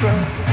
drunk.